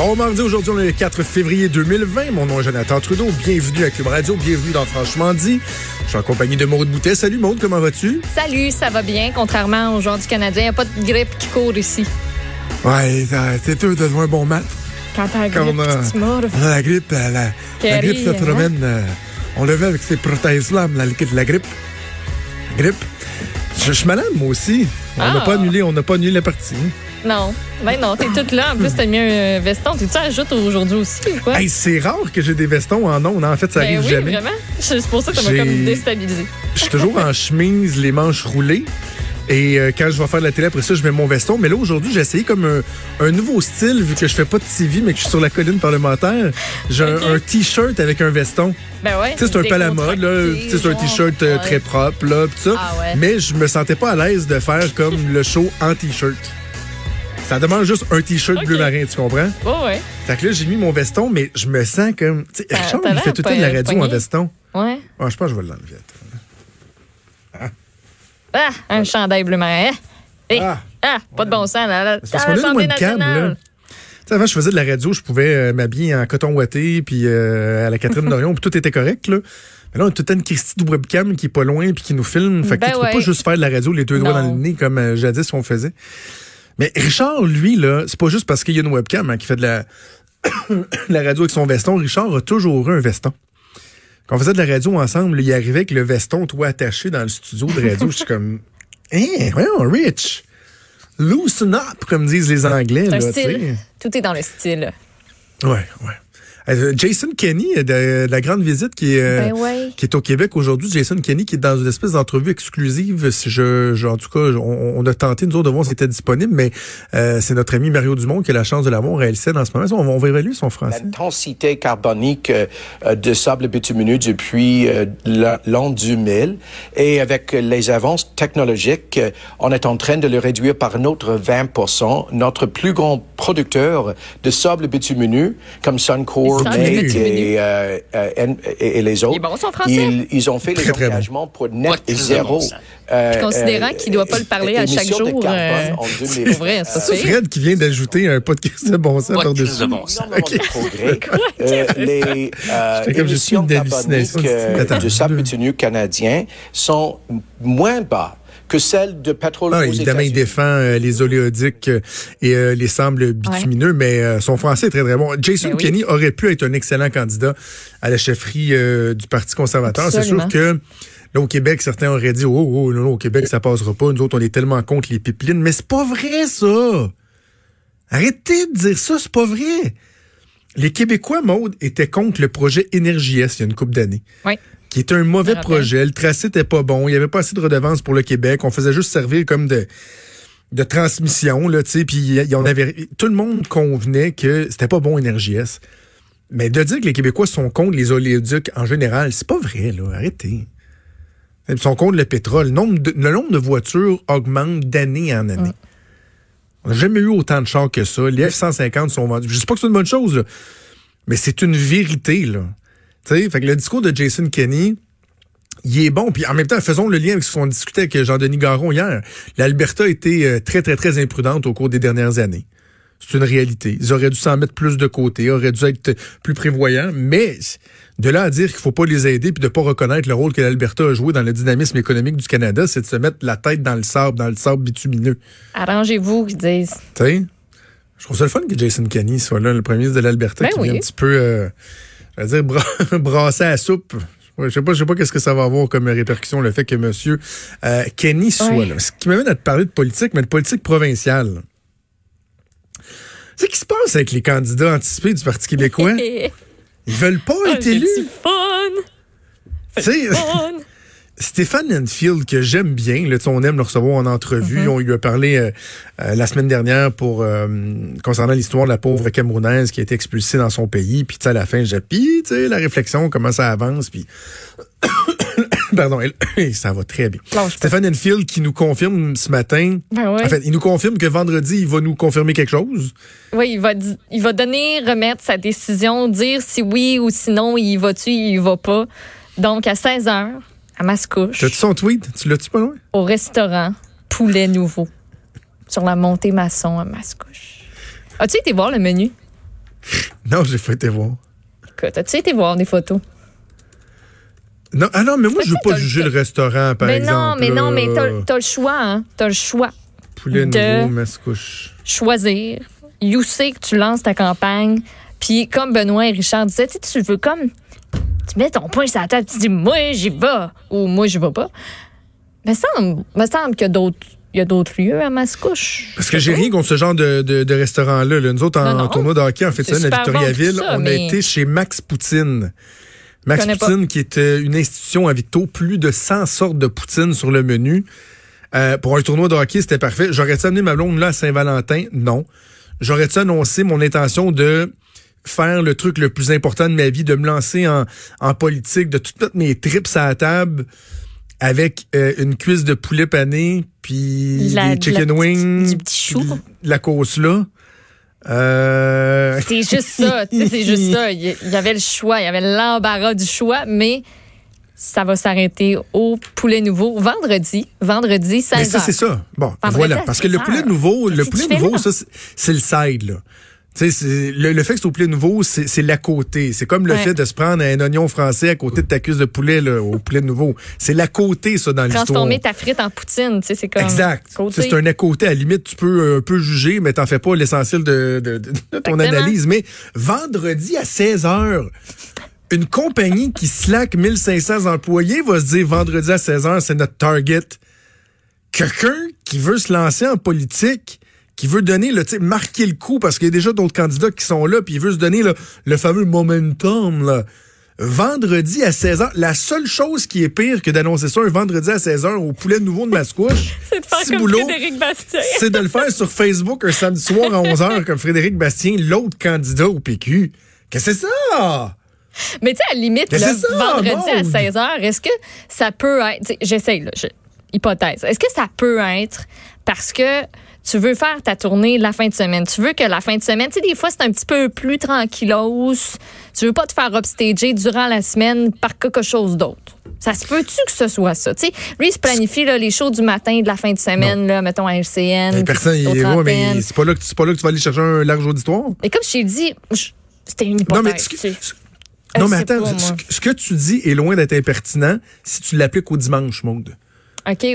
Bon mardi, aujourd'hui, on est le 4 février 2020. Mon nom est Jonathan Trudeau. Bienvenue à Cube Radio. Bienvenue dans Franchement dit. Je suis en compagnie de Maude Boutet. Salut Maude, comment vas-tu? Salut, ça va bien. Contrairement aux gens du Canadien, il n'y a pas de grippe qui court ici. Ouais, c'est eux de un bon match. Quand t'as la grippe, Quand tu mords. a la grippe, euh, la, la grippe se hein? promène. euh, on le fait avec ces prothèses-là, la, la grippe. Grippe. Je, je suis malade, moi aussi. On n'a Ah. pas annulé, on n'a pas annulé la partie. Non. Ben non, t'es toute là. En plus, t'as mis un veston. Tu ajoutes aujourd'hui aussi ou quoi? Hey, c'est rare que j'ai des vestons en ondes. En fait, ça ben arrive oui, jamais. vraiment. C'est pour ça que ça m'a comme déstabilisé. Je suis toujours en chemise, les manches roulées. Et euh, quand je vais faire de la télé, après ça, je mets mon veston. Mais là, aujourd'hui, j'ai essayé comme un, un nouveau style, vu que je fais pas de TV, mais que je suis sur la colline parlementaire. J'ai un- T-shirt avec un veston. Ben ouais. Tu sais, c'est un peu à la mode, là. Tu sais, c'est un. T-shirt euh, Ouais. très propre, là, pis ça. Ah ouais. Mais je me sentais pas à l'aise de faire comme le show en T-shirt. Ça demande juste un T-shirt bleu marin, tu comprends? Oh, ouais. Fait que là, j'ai mis mon veston, mais je me sens comme... Tu sais, Richard, il fait tout le temps de la radio en veston. Ouais. Ah, je pense que je vais l'enlever. attends. Ah, un chandail bleu marin. Eh, Ah. ah, pas de bon sens. Là, là. Parce qu'on a une l'Assemblée webcam, là. Tu sais, avant, je faisais de la radio, je pouvais euh, m'habiller en coton ouaté, puis euh, à la Catherine Dorion, puis tout était correct, là. Mais là, on a tout le temps une Christie de webcam qui est pas loin, puis qui nous filme. Fait que Ben tu peux ouais. pas juste faire de la radio les deux doigts dans le nez, comme euh, jadis on faisait. Mais Richard, lui, là, c'est pas juste parce qu'il y a une webcam hein, qui fait de la, la radio avec son veston. Richard a toujours eu un veston. Quand on faisait de la radio ensemble, il arrivait avec le veston, toi, attaché dans le studio de radio. Je suis comme, hein, voyons, Rich, loosen up, comme disent les Anglais. Là, style. Tout est dans le style. Ouais, ouais. Euh, Jason Kenny, euh, de, de la grande visite qui est, euh, Ben ouais. qui est au Québec aujourd'hui. Jason Kenny qui est dans une espèce d'entrevue exclusive. Si je, je- en tout cas, on, on a tenté, nous autres, de voir si c'était disponible, mais euh, c'est notre ami Mario Dumont qui a la chance de l'avoir à LCN en ce moment. On, va- on va évaluer son français. L'intensité carbonique euh, de sable bitumineux depuis euh, la- l'an 2000 et avec les avances technologiques, on est en train de le réduire par un autre 20 Notre plus grand producteur de sable bitumineux, comme Suncor, Et, euh, euh, et, et les autres, Il est bon, son français? ils, ils ont fait Très, les très bon. engagements pour net Ouais, zéro. bon, euh, Considérant euh, qu'il doit pas le parler à chaque jour, carbone euh, en C'est 2000. pour vrai, pas C'est. Fred qui vient d'ajouter un podcast de bon sens par-dessus. de bon sens. Euh, les euh, J'étais comme, je suis émissions une carboniques euh, de bitumineux canadien sont moins bas que celles de pétrole Ah, aux évidemment, il défend euh, les oléoducs euh, et euh, les sables bitumineux, mais euh, son français est très, très bon. Jason Ben oui. Kenney aurait pu être un excellent candidat à la chefferie euh, du Parti conservateur. C'est sûr que là, au Québec, certains auraient dit, oh, oh, non, non, au Québec, ça passera pas. Nous autres, on est tellement contre les pipelines. Mais c'est pas vrai, ça! Arrêtez de dire ça, c'est pas vrai! Les Québécois, Maude, étaient contre le projet Énergie S il y a une couple d'années Oui. Qui était un mauvais projet. Le tracé était pas bon. Il y avait pas assez de redevances pour le Québec. On faisait juste servir comme de de transmission là, tu sais. Puis il y en avait tout le monde convenait que c'était pas bon Énergie S. Mais de dire que les Québécois sont contre les oléoducs en général, c'est pas vrai là. Arrêtez. Ils sont contre le pétrole. Le nombre de, le nombre de voitures augmente d'année en année. On n'a jamais eu autant de chars que ça. Les F-150 sont vendus. Je sais pas que c'est une bonne chose, là, mais c'est une vérité. Là. Tu sais, fait que le discours de Jason Kenney, il est bon. Puis en même temps, faisons le lien avec ce qu'on discutait avec Jean-Denis Garon hier. L'Alberta a été euh, très, très, très imprudente au cours des dernières années. C'est une réalité. Ils auraient dû s'en mettre plus de côté, auraient dû être plus prévoyants, mais de là à dire qu'il faut pas les aider puis de pas reconnaître le rôle que l'Alberta a joué dans le dynamisme économique du Canada, c'est de se mettre la tête dans le sable, dans le sable bitumineux. Arrangez-vous, qu'ils disent. Tu sais? Je trouve ça le fun que Jason Kenney soit là, le premier ministre de l'Alberta, Ben qui oui. vient un petit peu, euh, je veux dire, bra- brasser à la soupe. Ouais, Je sais pas, je sais pas qu'est-ce que ça va avoir comme répercussion le fait que Monsieur euh, Kenny soit là. Ce qui m'amène à te parler de politique, mais de politique provinciale. Tu sais, qu'est-ce qui se passe avec les candidats anticipés du Parti québécois? Ils veulent pas être C'est élus. fun! Tu sais, Fun! Stéphane Enfield, que j'aime bien, là, on aime le recevoir en entrevue. On lui a parlé euh, euh, la semaine dernière pour euh, concernant l'histoire de la pauvre Camerounaise qui a été expulsée dans son pays. Puis tu sais, à la fin, j'ai puis la réflexion, comment ça avance. Puis Pardon, elle- ça va très bien. Stéphane Enfield qui nous confirme ce matin. Ben ouais. En fait, il nous confirme que vendredi, il va nous confirmer quelque chose. Oui, il va, il va donner, remettre sa décision, dire si oui ou sinon il va-tu, il va pas. Donc, à 16 h, à Mascouche, T'as-tu son tweet? Tu l'as-tu pas loin? au restaurant Poulet Nouveau, sur la montée maçon à Mascouche. As-tu été voir le menu? Non, j'ai fait été voir. Écoute, as-tu été voir des photos? Non, ah non, mais moi, Mais je veux pas juger le restaurant, par mais exemple. non, mais non, mais t'as le choix, hein? T'as le choix. Poulet nouveau, mascouche. choisir. You sais que tu lances ta campagne. Puis comme Benoît et Richard disaient, tu veux comme... Tu mets ton poing sur la table, tu dis « moi, j'y vais » ou « moi, j'y vais pas ». Me semble, me semble qu'il y a d'autres... Il y a d'autres lieux à Mascouche. Parce que j'ai rien contre ce genre de, de, de restaurant-là. là. Nous autres, en, Non, non. en tournoi de hockey, en fait, à bon, Victoriaville, ça, on a mais- été chez Max Poutine. Max pas. Poutine, qui est euh, une institution à Victo, plus de 100 sortes de poutine sur le menu. Euh, pour un tournoi de hockey, c'était parfait. J'aurais-tu amené ma blonde là à Saint-Valentin? Non. J'aurais-tu annoncé mon intention de faire le truc le plus important de ma vie, de me lancer en, en politique, de tout mettre mes trips à la table avec euh, une cuisse de poulet pané, puis La- des chicken wings, du petit chou. puis la cause là. Euh... C'est juste ça, c'est juste ça. Il y avait le choix, il y avait l'embarras du choix, mais ça va s'arrêter au Poulet Nouveau vendredi. Vendredi, 16 Mais ça, c'est ça. Bon, Vendredi voilà. Parce que le 16 poulet nouveau, le poulet nouveau, ça, c'est- c'est le side, là. Le, le fait que c'est au poulet nouveau, c'est l'à côté. C'est comme le Ouais. fait de se prendre un oignon français à côté de ta cuisse de poulet là, au poulet nouveau. C'est l'à côté, ça, dans l'histoire. Transformer ta frite en poutine, c'est comme... Exact. C'est un à côté. À la limite, tu peux euh, un peu juger, mais t'en fais pas l'essentiel de, de- de- de ton Exactement. analyse. Mais vendredi à 16 h une compagnie qui slack 1500 employés va se dire vendredi à 16 h c'est notre target. Quelqu'un qui veut se lancer en politique, qui veut donner le, marquer le coup parce qu'il y a déjà d'autres candidats qui sont là, puis il veut se donner le, le fameux momentum, là. Vendredi à 16h, la seule chose qui est pire que d'annoncer ça un vendredi à 16h au poulet nouveau de Mascouche, C'est de faire comme boulot, Frédéric Bastien. c'est de le faire sur Facebook un samedi soir à 11h comme Frédéric Bastien, l'autre candidat au PQ. Qu'est-ce que c'est ça? Mais tu sais, à la limite, ça, vendredi à Maude. 16 h, est-ce que ça peut être. J'essaye, là, je- hypothèse. Est-ce que ça peut être parce que tu veux faire ta tournée la fin de semaine? Tu veux que la fin de semaine, tu sais, des fois, c'est un petit peu plus tranquillos. Tu veux pas te faire upstager durant la semaine par quelque chose d'autre. Ça se peut-tu que ce soit ça? Tu sais, lui, il se planifie là, les shows du matin de la fin de semaine, là, mettons à LCN. Mais personne, il, ouais, mais c'est pas là que c'est pas là que tu vas aller chercher un large auditoire? Mais comme je t'ai dit, c'était une hypothèse. Non, mais, tu sais. non, mais attends, pas, ce, moi. ce que tu dis est loin d'être impertinent si tu l'appliques au dimanche, Maude.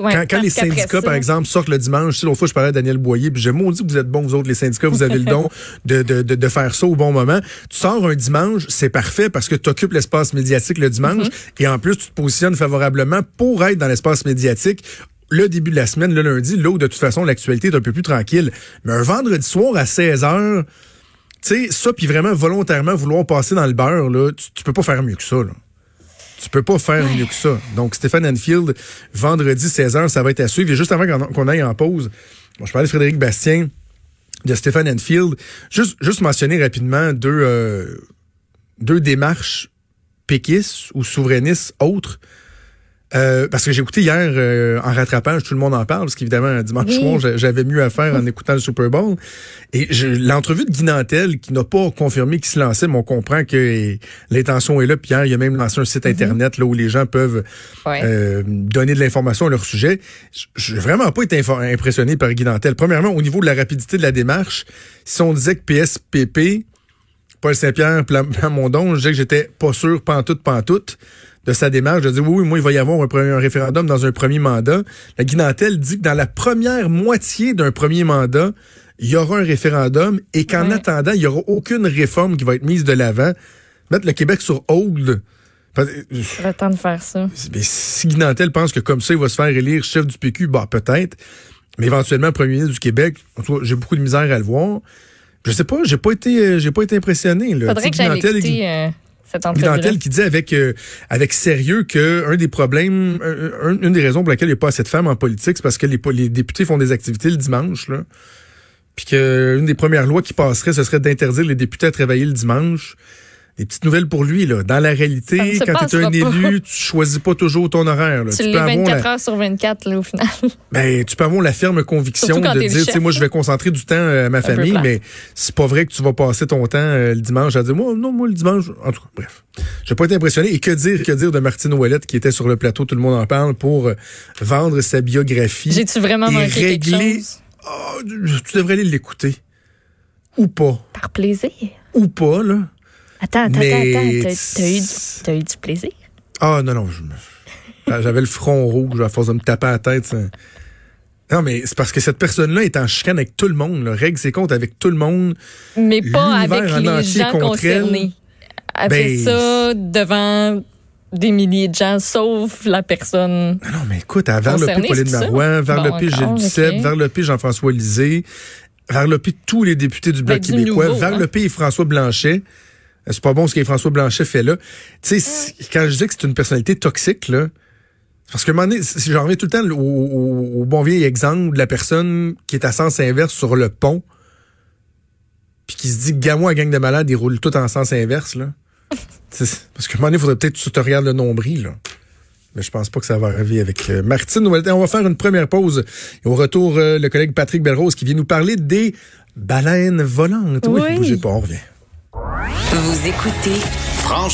Ouais, Quand, les syndicats, par exemple, sortent le dimanche, sais, l'autre fois, je parlais à Daniel Boyer, puis j'ai maudit que vous êtes bons, vous autres, les syndicats, vous avez le don de, de, de, de faire ça au bon moment. Tu sors un dimanche, c'est parfait parce que tu occupes l'espace médiatique le dimanche et en plus, tu te positionnes favorablement pour être dans l'espace médiatique le début de la semaine, le lundi, là où de toute façon l'actualité est un peu plus tranquille. Mais un vendredi soir à 16 h tu sais, ça, puis vraiment volontairement vouloir passer dans le beurre, là, tu, tu peux pas faire mieux que ça, là. Tu peux pas faire mieux que ça. Donc, Stéphane Enfield, vendredi 16h, ça va être à suivre. Et juste avant qu'on- aille en pause, bon, je parlais de Frédéric Bastien, de Stéphane Enfield. Juste, juste mentionner rapidement deux, euh, deux démarches péquistes ou souverainistes autres. Euh, parce que j'ai écouté hier euh, en rattrapage, tout le monde en parle, parce qu'évidemment, un dimanche Oui. soir, j'a- j'avais mieux à faire en écoutant le Super Bowl. Et l'entrevue de Guy Nantel, qui n'a pas confirmé qu'il se lançait, mais on comprend que l'intention est là. Puis hier, il a même lancé un site Internet là où les gens peuvent Ouais. euh, donner de l'information à leur sujet. Je n'ai vraiment pas été impressionné par Guy Nantel. Premièrement, au niveau de la rapidité de la démarche, si on disait que PSPP, Paul Saint-Pierre Plam- Plamondon, je disais que j'étais pas sûr, pantoute, pantoute, de sa démarche. Je dis oui, oui, moi, il va y avoir un, premier- un référendum dans un premier mandat. La Guy Nantel dit que dans la première moitié d'un premier mandat, il y aura un référendum et qu'en Ouais. attendant, il y aura aucune réforme qui va être mise de l'avant. Mettre le Québec sur hold. Le temps de faire ça. mais si Guy Nantel pense que comme ça, il va se faire élire chef du PQ, bah peut-être. Mais éventuellement, premier ministre du Québec, en tout cas, j'ai beaucoup de misère à le voir. Je sais pas, j'ai pas été, euh, j'ai pas été impressionné. Là. Faudrait que j'aille écouter euh, cette. Dantel qui dit avec euh, avec sérieux que un des problèmes, un- un- une des raisons pour lesquelles il n'y a pas assez de femmes en politique, c'est parce que les, députés font des activités le dimanche, là. Puis que une des premières lois qui passerait, ce serait d'interdire les députés à travailler le dimanche. Des petites nouvelles pour lui, là. Dans la réalité, quand tu es un pas. élu, tu choisis pas toujours ton horaire. Là. Tu peux l'es avoir 24 la- heures sur 24, là, au final. ben, tu peux avoir la ferme conviction de dire, tu sais, moi, je vais concentrer du temps euh, à ma un famille, mais c'est pas vrai que tu vas passer ton temps euh, le dimanche à dire, moi, non, moi, le dimanche, en tout cas, bref. J'ai pas été impressionné. Et que dire, que dire de Martine Ouellette qui était sur le plateau, tout le monde en parle, pour euh, vendre sa biographie. J'ai-tu vraiment manqué régler- quelque chose? Ah, tu devrais aller l'écouter. Ou pas. Par plaisir. Ou pas, là. Attends, attends, Mais attends. T'as- eu, du- t'as eu du plaisir? Ah, non, non, J'avais le front rouge à force de me taper à la tête. ça. Non, mais c'est parce que cette personne-là est en chicane avec tout le monde, là, règle ses comptes avec tout le monde. Mais pas avec les gens concernés. Après Ben, ça, devant des milliers de gens, sauf la personne. Ah non, mais écoute, à Varlopé, Concerné, Pauline? Marois, Varlopé, Bon, Gilles encore, Duceppe, ok. Varlopé, Jean-François Lisée, Varlopé, tous les députés du Bloc Ben, du québécois, nouveau, hein? Varlopé et François Blanchet. C'est pas bon ce que François Blanchet fait là. Tu sais, quand je dis que c'est une personnalité toxique, là, parce que un moment donné, c'est- j'en reviens tout le temps au, au- au bon vieil exemple de la personne qui est à sens inverse sur le pont, puis qui se dit, gamin à gang de malades, ils roulent tout en sens inverse, là. Parce qu'à un moment donné, il faudrait peut-être que tu te regardes le nombril, là. Mais je pense pas que ça va arriver avec euh, Martine. On va faire une première pause. Et au retour, euh, le collègue Patrick Belrose qui vient nous parler des baleines volantes. Oui. bougez pas, on revient. Vous écoutez Franchement.